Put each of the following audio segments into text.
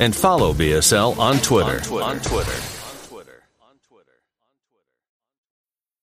and follow BSL on Twitter. On Twitter. On Twitter.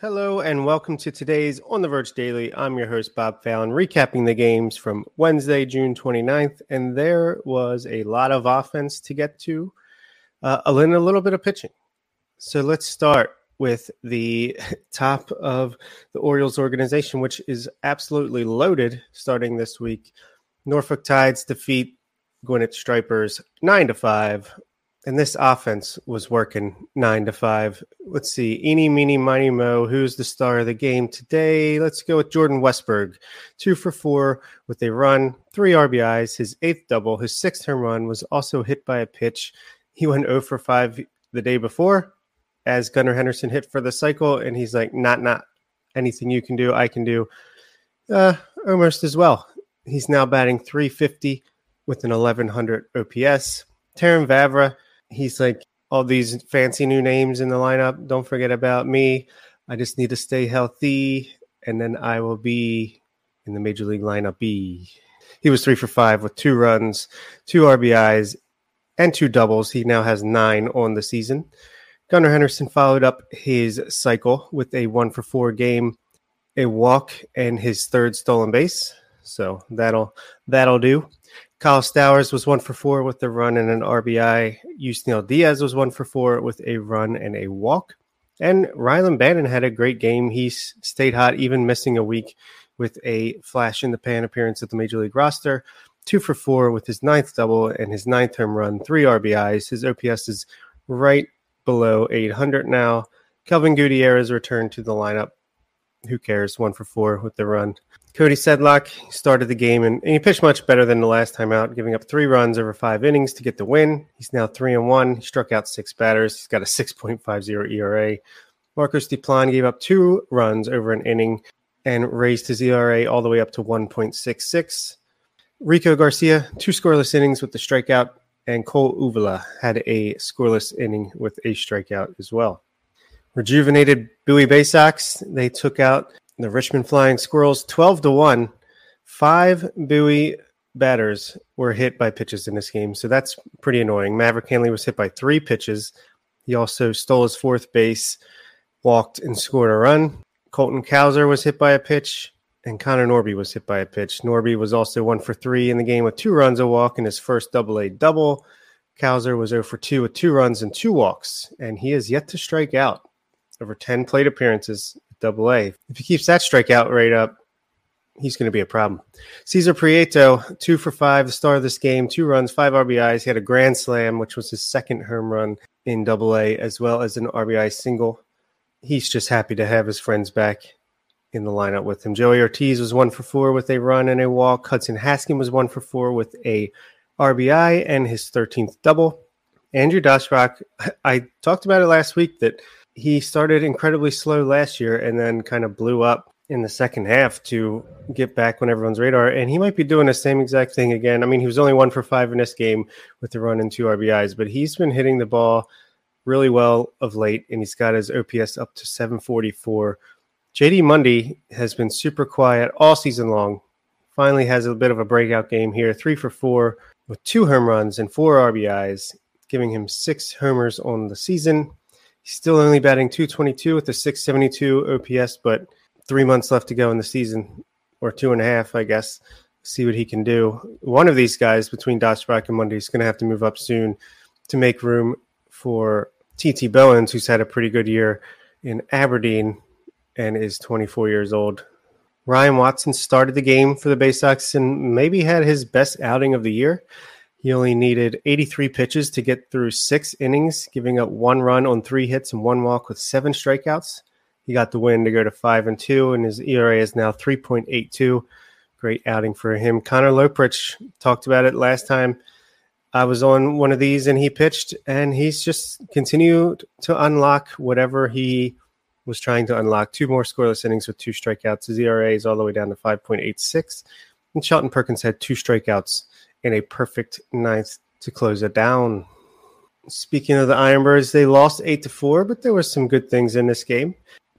Hello and welcome to today's On the Verge Daily. I'm your host, Bob Fallon, recapping the games from Wednesday, June 29th. And there was a lot of offense to get to, uh, a little bit of pitching. So let's start with the top of the Orioles organization, which is absolutely loaded starting this week. Norfolk Tides defeat Gwinnett Stripers 9 to 5 and this offense was working nine to five. Let's see, eeny, meeny, miny, mo. Who's the star of the game today? Let's go with Jordan Westburg, two for four with a run, three RBIs, his eighth double, his sixth home run was also hit by a pitch. He went 0 for five the day before, as Gunnar Henderson hit for the cycle, and he's like, not, not anything you can do, I can do, uh, almost as well. He's now batting 350 with an 1100 OPS. Terrin Vavra he's like all these fancy new names in the lineup. Don't forget about me. I just need to stay healthy, and then I will be in the major league lineup. B. He was three for five with two runs, two RBIs, and two doubles. He now has nine on the season. Gunnar Henderson followed up his cycle with a one for four game, a walk, and his third stolen base. So that'll that'll do. Kyle Stowers was one for four with a run and an RBI. Yusniel Diaz was one for four with a run and a walk. And Rylan Bannon had a great game. He stayed hot, even missing a week with a flash in the pan appearance at the major league roster. Two for four with his ninth double and his ninth home run, three RBIs. His OPS is right below 800 now. Kelvin Gutierrez returned to the lineup. Who cares? One for four with the run. Cody Sedlock started the game and, and, he pitched much better than the last time out, giving up three runs over five innings to get the win. He's now three and one. He struck out six batters. He's got a 6.50 ERA. Marcos Diplán gave up two runs over an inning and raised his ERA all the way up to 1.66. Rico Garcia, two scoreless innings with the strikeout, and Cole Uvila had a scoreless inning with a strikeout as well. Rejuvenated Bowie Bay Sox, they took out the Richmond Flying Squirrels 12 to 1. Five Bowie batters were hit by pitches in this game, so that's pretty annoying. Maverick Handley was hit by three pitches. He also stole his fourth base, walked, and scored a run. Colton Cowser was hit by a pitch, and Connor Norby was hit by a pitch. Norby was also one for three in the game with two runs, a walk, and his first double A double. Cowser was 0 for 2 with two runs and two walks, and he has yet to strike out over 10 plate appearances double A. If he keeps that strikeout rate up, he's going to be a problem. Cesar Prieto, two for five, the star of this game, two runs, five RBIs. He had a grand slam, which was his second home run in double A, as well as an RBI single. He's just happy to have his friends back in the lineup with him. Joey Ortiz was one for four with a run and a walk. Hudson Haskin was one for four with a RBI and his 13th double. Andrew Daschbach, I talked about it last week that – he started incredibly slow last year and then kind of blew up in the second half to get back on everyone's radar. And he might be doing the same exact thing again. I mean, he was only one for five in this game with the run and two RBIs, but he's been hitting the ball really well of late, and he's got his OPS up to 744. JD Mundy has been super quiet all season long. Finally has a bit of a breakout game here, three for four with two home runs and four RBIs, giving him six homers on the season. He's still only batting 222 with a 672 OPS, but three months left to go in the season, or two and a half, I guess. See what he can do. One of these guys between Daschbach and Mundy is going to have to move up soon to make room for TT Bowens, who's had a pretty good year in Aberdeen and is 24 years old. Ryan Watson started the game for the Bay Sox and maybe had his best outing of the year. He only needed 83 pitches to get through six innings, giving up one run on three hits and one walk with seven strikeouts. He got the win to go to five and two, and his ERA is now 3.82. Great outing for him. Conner Loeprich talked about it last time. I was on one of these and he pitched, and he's just continued to unlock whatever he was trying to unlock. Two more scoreless innings with two strikeouts. His ERA is all the way down to 5.86. And Shelton Perkins had two strikeouts in a perfect ninth to close it down. Speaking of the Ironbirds, they lost eight to four, but there were some good things in this game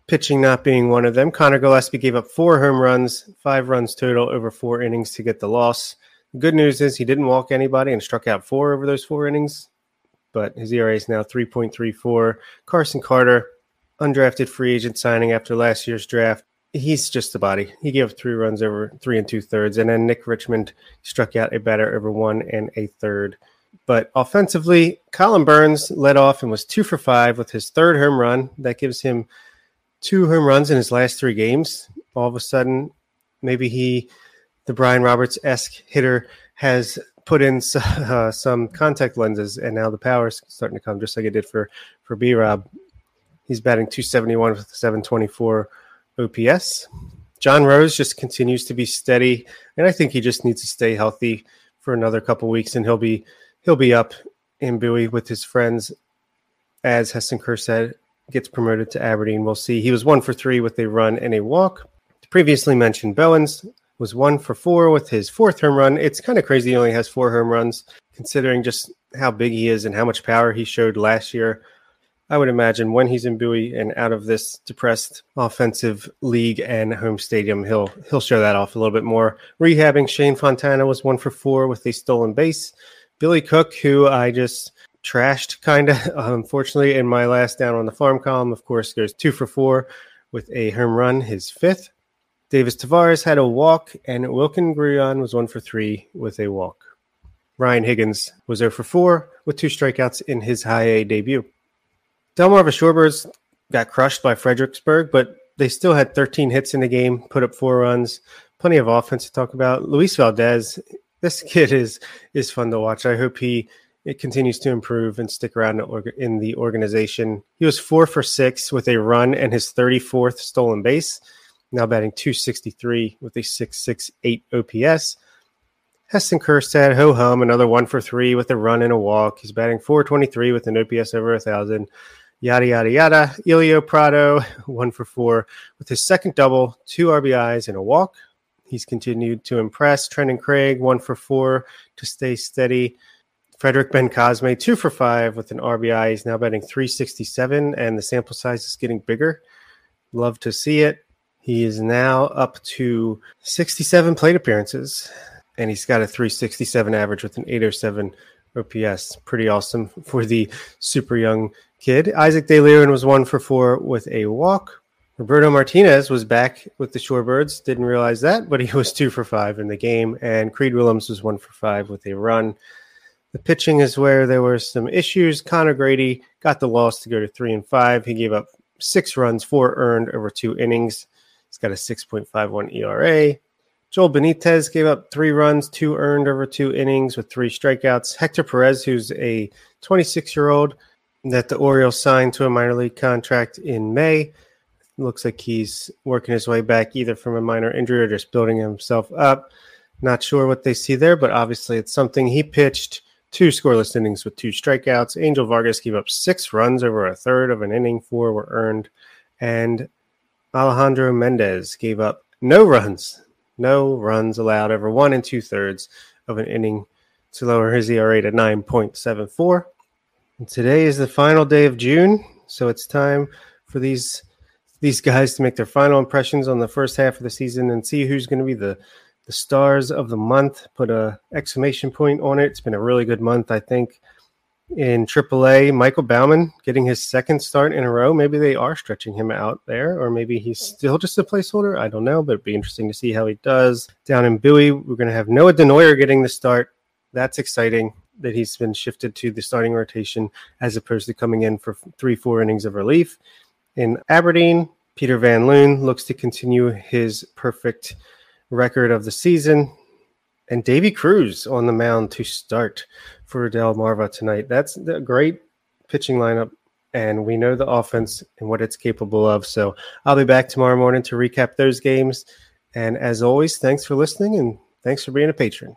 pitching not being one of them. Connor Gillespie gave up four home runs, five runs total over four innings to get the loss. The good news is he didn't walk anybody and struck out four over those four innings, but his ERA is now 3.34. Carson Carter, undrafted free agent signing after last year's draft. He's just a body. He gave three runs over three and two thirds. And then Nick Richmond struck out a batter over one and a third. But offensively, Colin Burns led off and was two for five with his third home run. That gives him two home runs in his last three games. All of a sudden, maybe he, the Brian Roberts esque hitter, has put in uh, some contact lenses, and now the power's starting to come, just like it did for for B Rob. He's batting 271 with 724 OPS. John Rose just continues to be steady, and I think he just needs to stay healthy for another couple weeks, and he'll be he'll be up in Bowie with his friends, as Heston Kjerstad gets promoted to Aberdeen. We'll see. He was one for three with a run and a walk. Previously mentioned Bowens was one for four with his fourth home run. It's kind of crazy he only has four home runs, considering just how big he is and how much power he showed last year. I would imagine when he's in Bowie and out of this depressed offensive league and home stadium, he'll he'll show that off a little bit more. Rehabbing Shane Fontana was one for four with a stolen base. Billy Cook, who I just trashed kind of unfortunately in my last down on the farm column of course goes two for four with a home run his fifth davis tavarez had a walk and wilkin grullon was one for three with a walk ryan higgins was 0 for 4 with two strikeouts in his high a debut delmarva shorebirds got crushed by fredericksburg but they still had 13 hits in the game put up four runs plenty of offense to talk about luis valdez this kid is is fun to watch i hope he it continues to improve and stick around in the organization. He was four for six with a run and his 34th stolen base, now batting 263 with a 668 OPS. Heston Kjerstad, ho hum, another one for three with a run and a walk. He's batting 423 with an OPS over a thousand. Yada yada yada. Elio Prado, one for four with his second double, two RBIs and a walk. He's continued to impress. Trenton Craig, one for four to stay steady. Frederick Bencosme, two for five with an RBI. He's now batting 367, and the sample size is getting bigger. Love to see it. He is now up to 67 plate appearances, and he's got a 367 average with an 807 OPS. Pretty awesome for the super young kid. Isaac De Leon was one for four with a walk. Roberto Martinez was back with the Shorebirds. Didn't realize that, but he was two for five in the game. And Creed Willems was one for five with a run. The pitching is where there were some issues. Connor Grady got the loss to go to three and five. He gave up six runs, four earned over two innings. He's got a 6.51 ERA. Joel Benitez gave up three runs, two earned over two innings with three strikeouts. Hector Perez, who's a 26 year old that the Orioles signed to a minor league contract in May, looks like he's working his way back either from a minor injury or just building himself up. Not sure what they see there, but obviously it's something he pitched two scoreless innings with two strikeouts. Angel Vargas gave up six runs over a third of an inning, four were earned. And Alejandro Mendez gave up no runs, no runs allowed over one and two thirds of an inning to lower his ERA to 9.74. And today is the final day of June, so it's time for these these guys to make their final impressions on the first half of the season and see who's going to be the the stars of the month. Put a exclamation point on it. It's been a really good month, I think. In AAA, Michael Baumann getting his second start in a row. Maybe they are stretching him out there, or maybe he's hmm. still just a placeholder. I don't know, but it'd be interesting to see how he does. Down in Bowie, we're going to have Noah Denoyer getting the start. That's exciting. that he's been shifted to the starting rotation as opposed to coming in for three, four innings of relief. In Aberdeen, Peter Van Loon looks to continue his perfect record of the season. And Davy Cruz on the mound to start for Delmarva tonight. That's a great pitching lineup, and we know the offense and what it's capable of. So I'll be back tomorrow morning to recap those games. And as always, thanks for listening and thanks for being a patron.